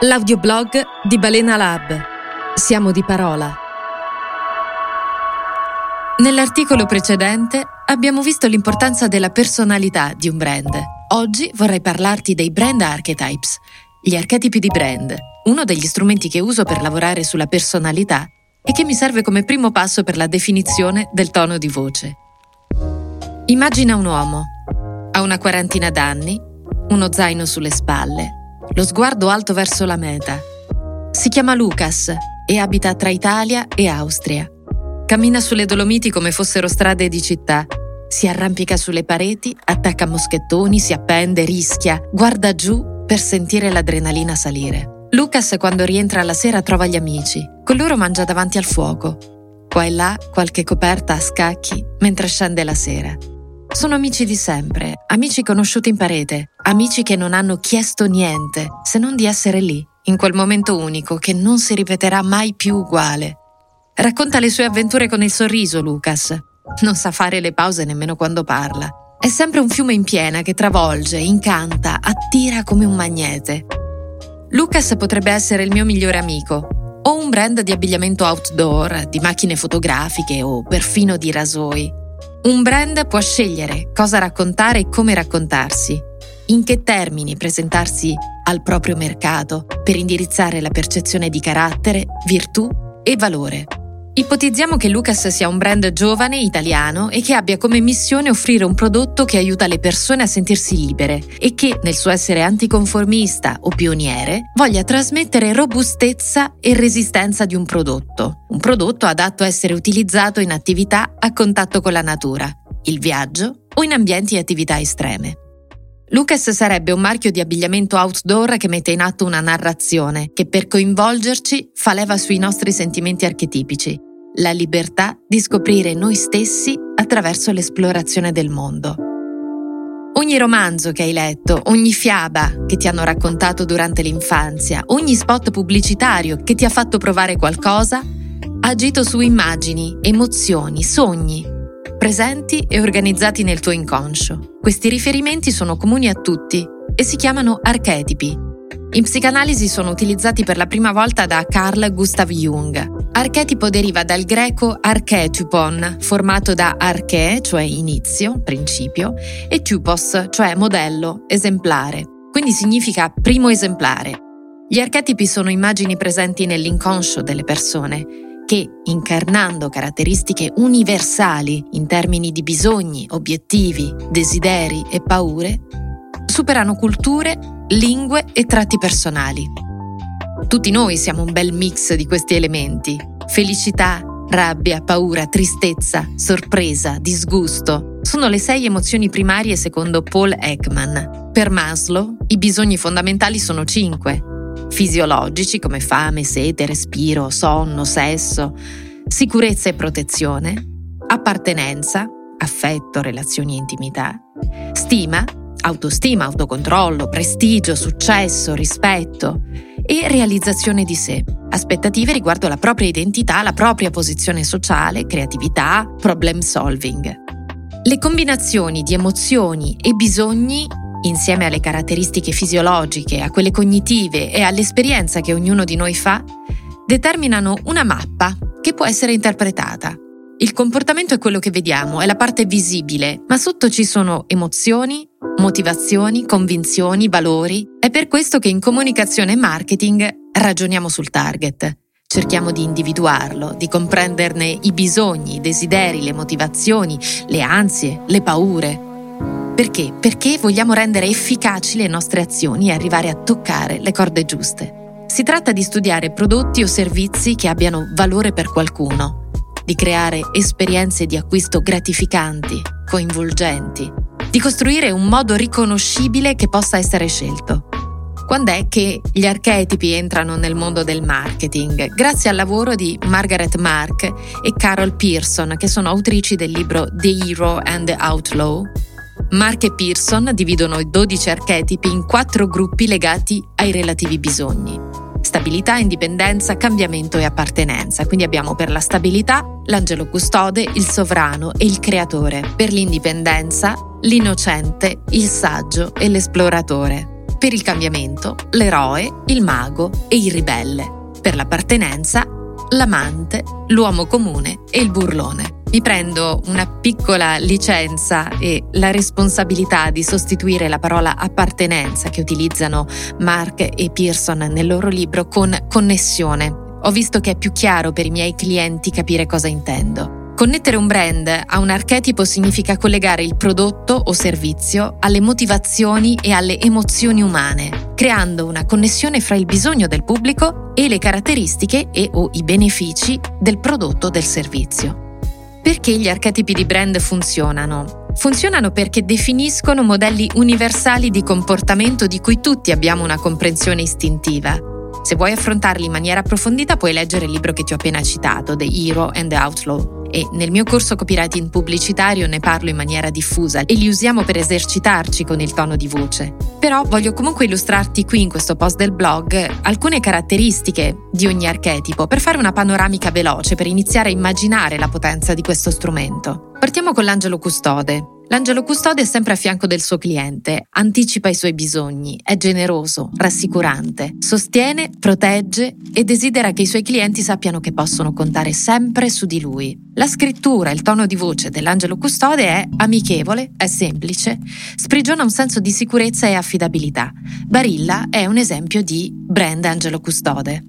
L'audioblog di Balena Lab. Siamo di parola. Nell'articolo precedente abbiamo visto l'importanza della personalità di un brand. Oggi vorrei parlarti dei brand archetypes, gli archetipi di brand, uno degli strumenti che uso per lavorare sulla personalità e che mi serve come primo passo per la definizione del tono di voce. Immagina un uomo. Ha una quarantina d'anni, uno zaino sulle spalle, lo sguardo alto verso la meta. Si chiama Lucas e abita tra Italia e Austria. Cammina sulle Dolomiti come fossero strade di città. Si arrampica sulle pareti, attacca moschettoni, si appende, rischia, guarda giù per sentire l'adrenalina salire. Lucas quando rientra la sera trova gli amici. Con loro mangia davanti al fuoco. Qua e là qualche coperta a scacchi mentre scende la sera. Sono amici di sempre, amici conosciuti in parete, amici che non hanno chiesto niente se non di essere lì, in quel momento unico che non si ripeterà mai più uguale. Racconta le sue avventure con il sorriso, Lucas. Non sa fare le pause nemmeno quando parla. È sempre un fiume in piena che travolge, incanta, attira come un magnete. Lucas potrebbe essere il mio migliore amico, o un brand di abbigliamento outdoor, di macchine fotografiche o perfino di rasoi. Un brand può scegliere cosa raccontare e come raccontarsi, in che termini presentarsi al proprio mercato per indirizzare la percezione di carattere, virtù e valore. Ipotizziamo che Lucas sia un brand giovane italiano e che abbia come missione offrire un prodotto che aiuta le persone a sentirsi libere e che, nel suo essere anticonformista o pioniere, voglia trasmettere robustezza e resistenza di un prodotto, un prodotto adatto a essere utilizzato in attività a contatto con la natura, il viaggio o in ambienti e attività estreme. Lucas sarebbe un marchio di abbigliamento outdoor che mette in atto una narrazione che per coinvolgerci fa leva sui nostri sentimenti archetipici, la libertà di scoprire noi stessi attraverso l'esplorazione del mondo. Ogni romanzo che hai letto, ogni fiaba che ti hanno raccontato durante l'infanzia, ogni spot pubblicitario che ti ha fatto provare qualcosa, ha agito su immagini, emozioni, sogni, presenti e organizzati nel tuo inconscio. Questi riferimenti sono comuni a tutti e si chiamano archetipi. In psicanalisi sono utilizzati per la prima volta da Carl Gustav Jung. Archetipo deriva dal greco archetypon, formato da arche, cioè inizio, principio, e typos, cioè modello, esemplare. Quindi significa primo esemplare. Gli archetipi sono immagini presenti nell'inconscio delle persone che, incarnando caratteristiche universali in termini di bisogni, obiettivi, desideri e paure, superano culture, lingue e tratti personali. Tutti noi siamo un bel mix di questi elementi. Felicità, rabbia, paura, tristezza, sorpresa, disgusto. Sono le sei emozioni primarie secondo Paul Ekman. Per Maslow, i bisogni fondamentali sono cinque fisiologici come fame, sete, respiro, sonno, sesso, sicurezza e protezione, appartenenza, affetto, relazioni e intimità, stima, autostima, autocontrollo, prestigio, successo, rispetto e realizzazione di sé, aspettative riguardo la propria identità, la propria posizione sociale, creatività, problem solving. Le combinazioni di emozioni e bisogni insieme alle caratteristiche fisiologiche, a quelle cognitive e all'esperienza che ognuno di noi fa, determinano una mappa che può essere interpretata. Il comportamento è quello che vediamo, è la parte visibile, ma sotto ci sono emozioni, motivazioni, convinzioni, valori. È per questo che in comunicazione e marketing ragioniamo sul target. Cerchiamo di individuarlo, di comprenderne i bisogni, i desideri, le motivazioni, le ansie, le paure, perché? Perché vogliamo rendere efficaci le nostre azioni e arrivare a toccare le corde giuste. Si tratta di studiare prodotti o servizi che abbiano valore per qualcuno, di creare esperienze di acquisto gratificanti, coinvolgenti, di costruire un modo riconoscibile che possa essere scelto. Quando è che gli archetipi entrano nel mondo del marketing? Grazie al lavoro di Margaret Mark e Carol Pearson, che sono autrici del libro The Hero and the Outlaw, Mark e Pearson dividono i 12 archetipi in quattro gruppi legati ai relativi bisogni. Stabilità, indipendenza, cambiamento e appartenenza. Quindi abbiamo per la stabilità l'angelo custode, il sovrano e il creatore. Per l'indipendenza, l'innocente, il saggio e l'esploratore. Per il cambiamento, l'eroe, il mago e il ribelle. Per l'appartenenza, l'amante, l'uomo comune e il burlone. Mi prendo una piccola licenza e la responsabilità di sostituire la parola appartenenza che utilizzano Mark e Pearson nel loro libro con connessione. Ho visto che è più chiaro per i miei clienti capire cosa intendo. Connettere un brand a un archetipo significa collegare il prodotto o servizio alle motivazioni e alle emozioni umane, creando una connessione fra il bisogno del pubblico e le caratteristiche e o i benefici del prodotto o del servizio. Perché gli archetipi di brand funzionano? Funzionano perché definiscono modelli universali di comportamento di cui tutti abbiamo una comprensione istintiva. Se vuoi affrontarli in maniera approfondita puoi leggere il libro che ti ho appena citato, The Hero and the Outlaw, e nel mio corso copywriting pubblicitario ne parlo in maniera diffusa e li usiamo per esercitarci con il tono di voce. Però voglio comunque illustrarti qui in questo post del blog alcune caratteristiche di ogni archetipo per fare una panoramica veloce per iniziare a immaginare la potenza di questo strumento. Partiamo con l'angelo custode. L'angelo custode è sempre a fianco del suo cliente, anticipa i suoi bisogni, è generoso, rassicurante, sostiene, protegge e desidera che i suoi clienti sappiano che possono contare sempre su di lui. La scrittura, il tono di voce dell'angelo custode è amichevole, è semplice, sprigiona un senso di sicurezza e affidabilità. Barilla è un esempio di brand angelo custode.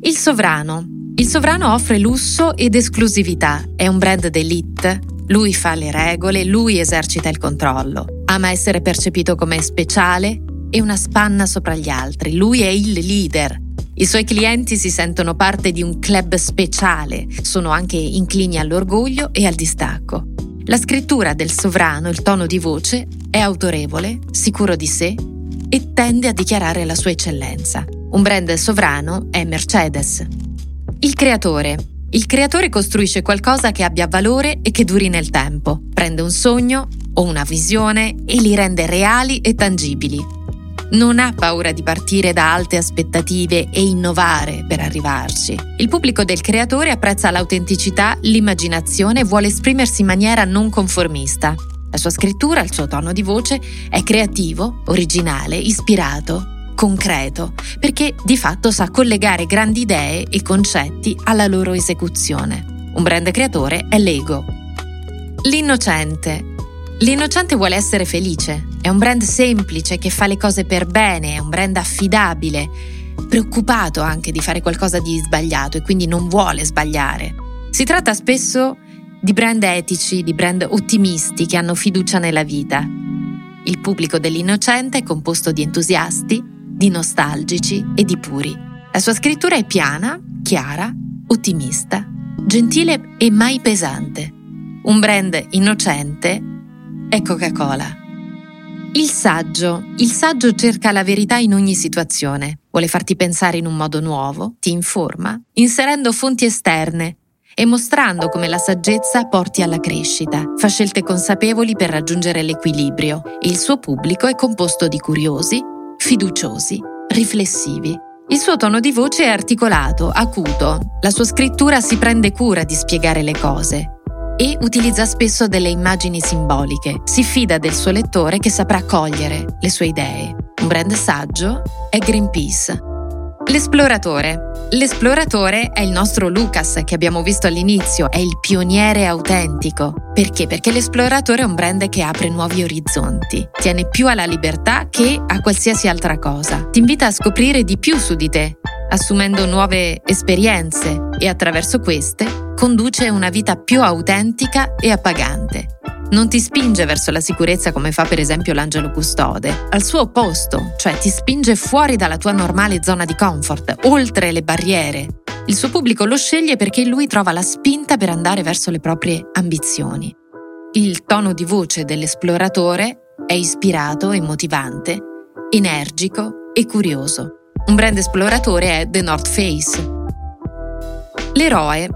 Il sovrano. Il sovrano offre lusso ed esclusività, è un brand d'elite, lui fa le regole, lui esercita il controllo. Ama essere percepito come speciale e una spanna sopra gli altri. Lui è il leader. I suoi clienti si sentono parte di un club speciale, sono anche inclini all'orgoglio e al distacco. La scrittura del sovrano, il tono di voce, è autorevole, sicuro di sé e tende a dichiarare la sua eccellenza. Un brand sovrano è Mercedes. Il creatore, il creatore costruisce qualcosa che abbia valore e che duri nel tempo. Prende un sogno o una visione e li rende reali e tangibili. Non ha paura di partire da alte aspettative e innovare per arrivarci. Il pubblico del creatore apprezza l'autenticità, l'immaginazione e vuole esprimersi in maniera non conformista. La sua scrittura, il suo tono di voce è creativo, originale, ispirato concreto, perché di fatto sa collegare grandi idee e concetti alla loro esecuzione. Un brand creatore è l'ego. L'innocente. L'innocente vuole essere felice, è un brand semplice che fa le cose per bene, è un brand affidabile, preoccupato anche di fare qualcosa di sbagliato e quindi non vuole sbagliare. Si tratta spesso di brand etici, di brand ottimisti che hanno fiducia nella vita. Il pubblico dell'innocente è composto di entusiasti, di nostalgici e di puri. La sua scrittura è piana, chiara, ottimista, gentile e mai pesante. Un brand innocente è Coca-Cola. Il saggio. Il saggio cerca la verità in ogni situazione. Vuole farti pensare in un modo nuovo, ti informa, inserendo fonti esterne e mostrando come la saggezza porti alla crescita. Fa scelte consapevoli per raggiungere l'equilibrio. Il suo pubblico è composto di curiosi, fiduciosi, riflessivi. Il suo tono di voce è articolato, acuto, la sua scrittura si prende cura di spiegare le cose e utilizza spesso delle immagini simboliche. Si fida del suo lettore che saprà cogliere le sue idee. Un brand saggio è Greenpeace L'esploratore. L'esploratore è il nostro Lucas che abbiamo visto all'inizio, è il pioniere autentico. Perché? Perché l'esploratore è un brand che apre nuovi orizzonti, tiene più alla libertà che a qualsiasi altra cosa. Ti invita a scoprire di più su di te, assumendo nuove esperienze e attraverso queste conduce una vita più autentica e appagante non ti spinge verso la sicurezza come fa per esempio l'angelo custode, al suo opposto, cioè ti spinge fuori dalla tua normale zona di comfort, oltre le barriere. Il suo pubblico lo sceglie perché lui trova la spinta per andare verso le proprie ambizioni. Il tono di voce dell'esploratore è ispirato e motivante, energico e curioso. Un brand esploratore è The North Face. L'eroe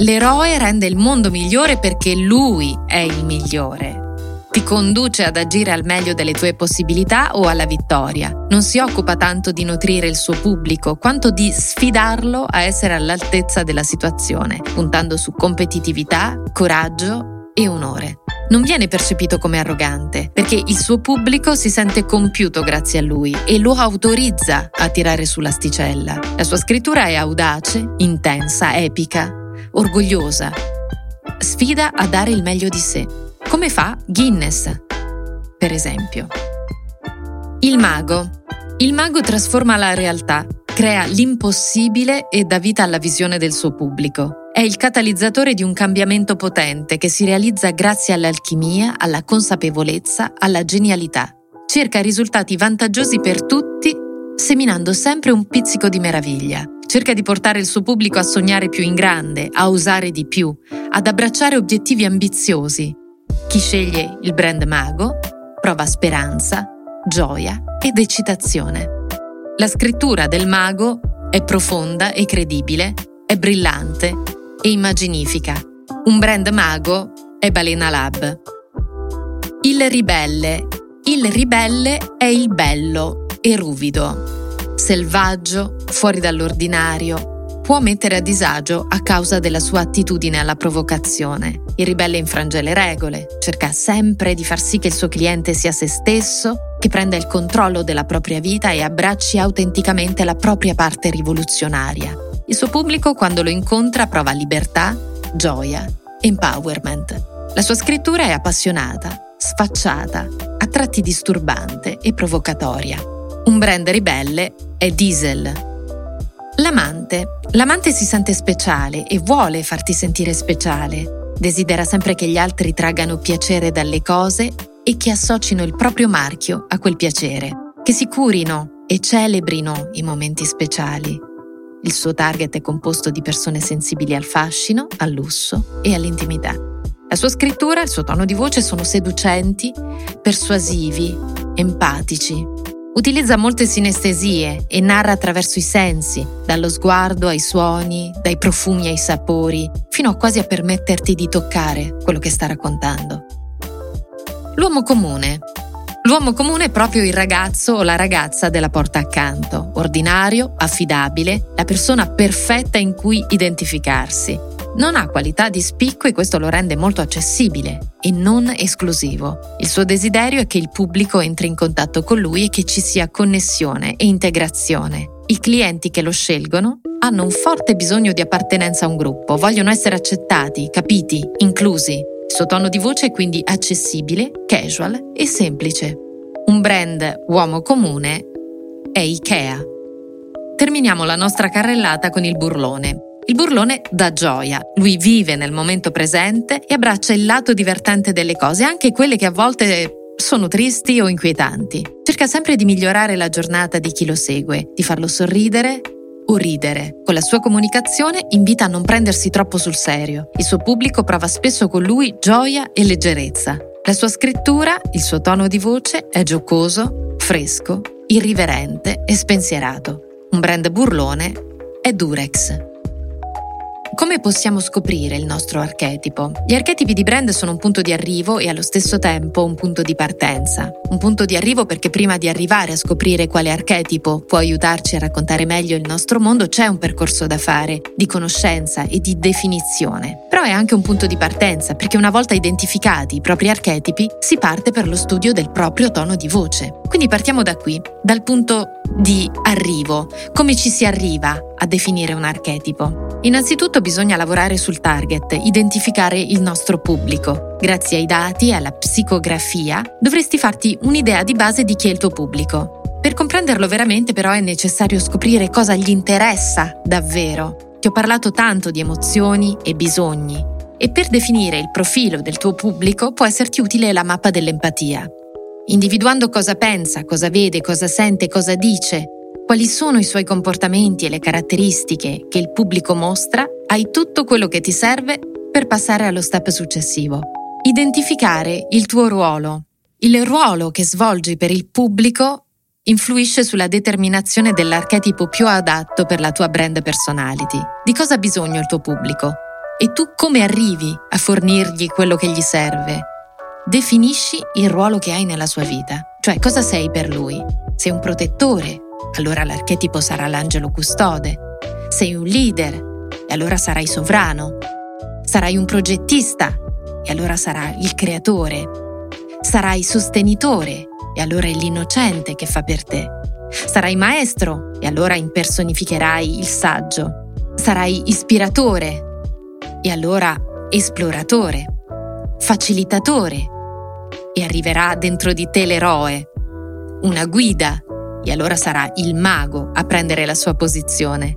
L'eroe rende il mondo migliore perché lui è il migliore. Ti conduce ad agire al meglio delle tue possibilità o alla vittoria. Non si occupa tanto di nutrire il suo pubblico quanto di sfidarlo a essere all'altezza della situazione, puntando su competitività, coraggio e onore. non viene percepito come arrogante, perché il suo pubblico si sente compiuto grazie a lui e lo autorizza a tirare sull'asticella. La sua scrittura è audace, intensa, epica, orgogliosa. Sfida a dare il meglio di sé, come fa Guinness, per esempio. Il mago. Il mago trasforma la realtà, crea l'impossibile e dà vita alla visione del suo pubblico. È il catalizzatore di un cambiamento potente che si realizza grazie all'alchimia, alla consapevolezza, alla genialità. Cerca risultati vantaggiosi per tutti, seminando sempre un pizzico di meraviglia. Cerca di portare il suo pubblico a sognare più in grande, a osare di più, ad abbracciare obiettivi ambiziosi. Chi sceglie il brand mago prova speranza, gioia ed eccitazione. La scrittura del mago è profonda e credibile, è brillante e immaginifica. Un brand mago è Balena Lab. Il ribelle. Il ribelle è il bello e ruvido, selvaggio, fuori dall'ordinario, può mettere a disagio a causa della sua attitudine alla provocazione. Il ribelle infrange le regole, cerca sempre di far sì che il suo cliente sia se stesso, che prenda il controllo della propria vita e abbracci autenticamente la propria parte rivoluzionaria. Il suo pubblico quando lo incontra prova libertà, gioia, empowerment. La sua scrittura è appassionata, sfacciata, a tratti disturbante e provocatoria. Un brand ribelle è Diesel. L'amante. L'amante si sente speciale e vuole farti sentire speciale. Desidera sempre che gli altri traggano piacere dalle cose e che associno il proprio marchio a quel piacere, che si curino e celebrino i momenti speciali. Il suo target è composto di persone sensibili al fascino, al lusso e all'intimità. La sua scrittura e il suo tono di voce sono seducenti, persuasivi, empatici. Utilizza molte sinestesie e narra attraverso i sensi, dallo sguardo ai suoni, dai profumi ai sapori, fino a quasi a permetterti di toccare quello che sta raccontando. L'uomo comune L'uomo comune è proprio il ragazzo o la ragazza della porta accanto, ordinario, affidabile, la persona perfetta in cui identificarsi. Non ha qualità di spicco e questo lo rende molto accessibile e non esclusivo. Il suo desiderio è che il pubblico entri in contatto con lui e che ci sia connessione e integrazione. I clienti che lo scelgono hanno un forte bisogno di appartenenza a un gruppo, vogliono essere accettati, capiti, inclusi. Il suo tono di voce è quindi accessibile, casual e semplice. Un brand uomo comune è Ikea. Terminiamo la nostra carrellata con il burlone. Il burlone dà gioia, lui vive nel momento presente e abbraccia il lato divertente delle cose, anche quelle che a volte sono tristi o inquietanti. Cerca sempre di migliorare la giornata di chi lo segue, di farlo sorridere o ridere. Con la sua comunicazione invita a non prendersi troppo sul serio. Il suo pubblico prova spesso con lui gioia e leggerezza. La sua scrittura, il suo tono di voce è giocoso, fresco, irriverente e spensierato. Un brand burlone è Durex. Come possiamo scoprire il nostro archetipo? Gli archetipi di brand sono un punto di arrivo e allo stesso tempo un punto di partenza. Un punto di arrivo perché prima di arrivare a scoprire quale archetipo può aiutarci a raccontare meglio il nostro mondo c'è un percorso da fare, di conoscenza e di definizione. Però è anche un punto di partenza perché una volta identificati i propri archetipi si parte per lo studio del proprio tono di voce. Quindi partiamo da qui, dal punto di arrivo, come ci si arriva a definire un archetipo. Innanzitutto bisogna lavorare sul target, identificare il nostro pubblico. Grazie ai dati e alla psicografia dovresti farti un'idea di base di chi è il tuo pubblico. Per comprenderlo veramente però è necessario scoprire cosa gli interessa davvero. Ti ho parlato tanto di emozioni e bisogni e per definire il profilo del tuo pubblico può esserti utile la mappa dell'empatia. Individuando cosa pensa, cosa vede, cosa sente, cosa dice, quali sono i suoi comportamenti e le caratteristiche che il pubblico mostra, hai tutto quello che ti serve per passare allo step successivo. Identificare il tuo ruolo. Il ruolo che svolgi per il pubblico influisce sulla determinazione dell'archetipo più adatto per la tua brand personality. Di cosa ha bisogno il tuo pubblico? E tu come arrivi a fornirgli quello che gli serve? Definisci il ruolo che hai nella sua vita, cioè cosa sei per lui. Sei un protettore, allora l'archetipo sarà l'angelo custode. Sei un leader, e allora sarai sovrano. Sarai un progettista, e allora sarà il creatore. Sarai sostenitore e allora è l'innocente che fa per te. Sarai maestro e allora impersonificherai il saggio. Sarai ispiratore e allora esploratore. Facilitatore e arriverà dentro di te l'eroe. Una guida e allora sarà il mago a prendere la sua posizione.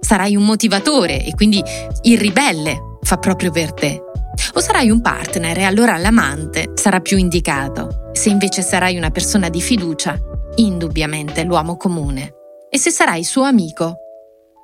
Sarai un motivatore e quindi il ribelle fa proprio per te. O sarai un partner e allora l'amante sarà più indicato. Se invece sarai una persona di fiducia, indubbiamente l'uomo comune. E se sarai suo amico,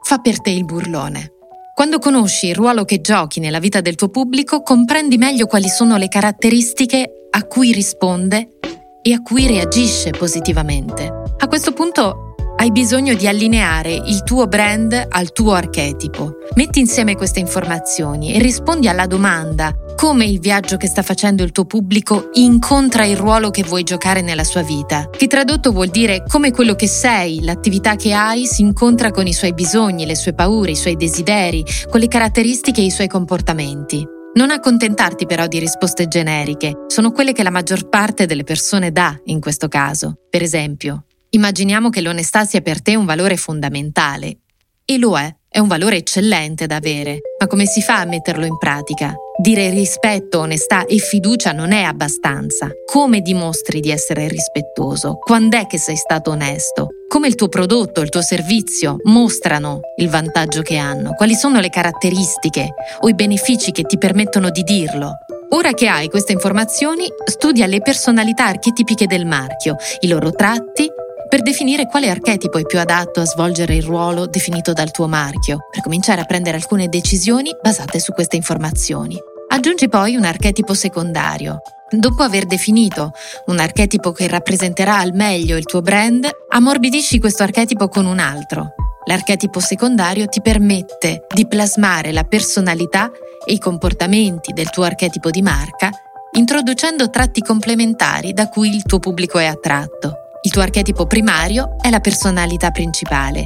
fa per te il burlone. Quando conosci il ruolo che giochi nella vita del tuo pubblico, comprendi meglio quali sono le caratteristiche a cui risponde e a cui reagisce positivamente. A questo punto hai bisogno di allineare il tuo brand al tuo archetipo. Metti insieme queste informazioni e rispondi alla domanda come il viaggio che sta facendo il tuo pubblico incontra il ruolo che vuoi giocare nella sua vita, che tradotto vuol dire come quello che sei, l'attività che hai si incontra con i suoi bisogni, le sue paure, i suoi desideri, con le caratteristiche e i suoi comportamenti. Non accontentarti però di risposte generiche, sono quelle che la maggior parte delle persone dà in questo caso. Per esempio, Immaginiamo che l'onestà sia per te un valore fondamentale. E lo è, è un valore eccellente da avere, ma come si fa a metterlo in pratica? Dire rispetto, onestà e fiducia non è abbastanza. Come dimostri di essere rispettoso? Quando è che sei stato onesto? Come il tuo prodotto, il tuo servizio mostrano il vantaggio che hanno? Quali sono le caratteristiche o i benefici che ti permettono di dirlo? Ora che hai queste informazioni, studia le personalità archetipiche del marchio, i loro tratti per definire quale archetipo è più adatto a svolgere il ruolo definito dal tuo marchio, per cominciare a prendere alcune decisioni basate su queste informazioni. Aggiungi poi un archetipo secondario. Dopo aver definito un archetipo che rappresenterà al meglio il tuo brand, ammorbidisci questo archetipo con un altro. L'archetipo secondario ti permette di plasmare la personalità e i comportamenti del tuo archetipo di marca, introducendo tratti complementari da cui il tuo pubblico è attratto. Il tuo archetipo primario è la personalità principale.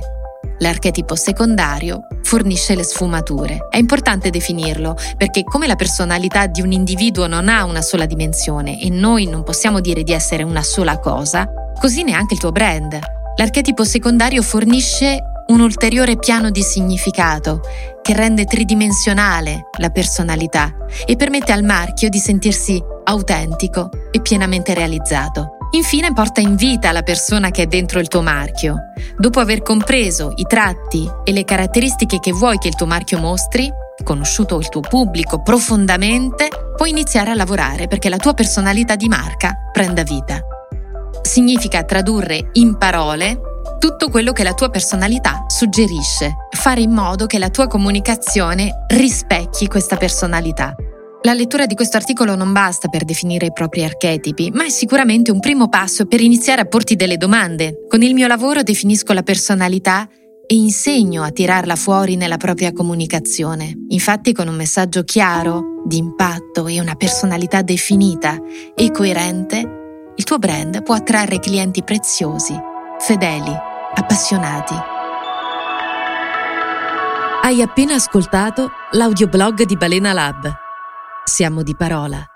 L'archetipo secondario fornisce le sfumature. È importante definirlo perché come la personalità di un individuo non ha una sola dimensione e noi non possiamo dire di essere una sola cosa, così neanche il tuo brand. L'archetipo secondario fornisce un ulteriore piano di significato che rende tridimensionale la personalità e permette al marchio di sentirsi autentico e pienamente realizzato. Infine porta in vita la persona che è dentro il tuo marchio. Dopo aver compreso i tratti e le caratteristiche che vuoi che il tuo marchio mostri, conosciuto il tuo pubblico profondamente, puoi iniziare a lavorare perché la tua personalità di marca prenda vita. Significa tradurre in parole tutto quello che la tua personalità suggerisce, fare in modo che la tua comunicazione rispecchi questa personalità. La lettura di questo articolo non basta per definire i propri archetipi, ma è sicuramente un primo passo per iniziare a porti delle domande. Con il mio lavoro definisco la personalità e insegno a tirarla fuori nella propria comunicazione. Infatti con un messaggio chiaro, di impatto e una personalità definita e coerente, il tuo brand può attrarre clienti preziosi, fedeli, appassionati. Hai appena ascoltato l'audioblog di Balena Lab siamo di parola.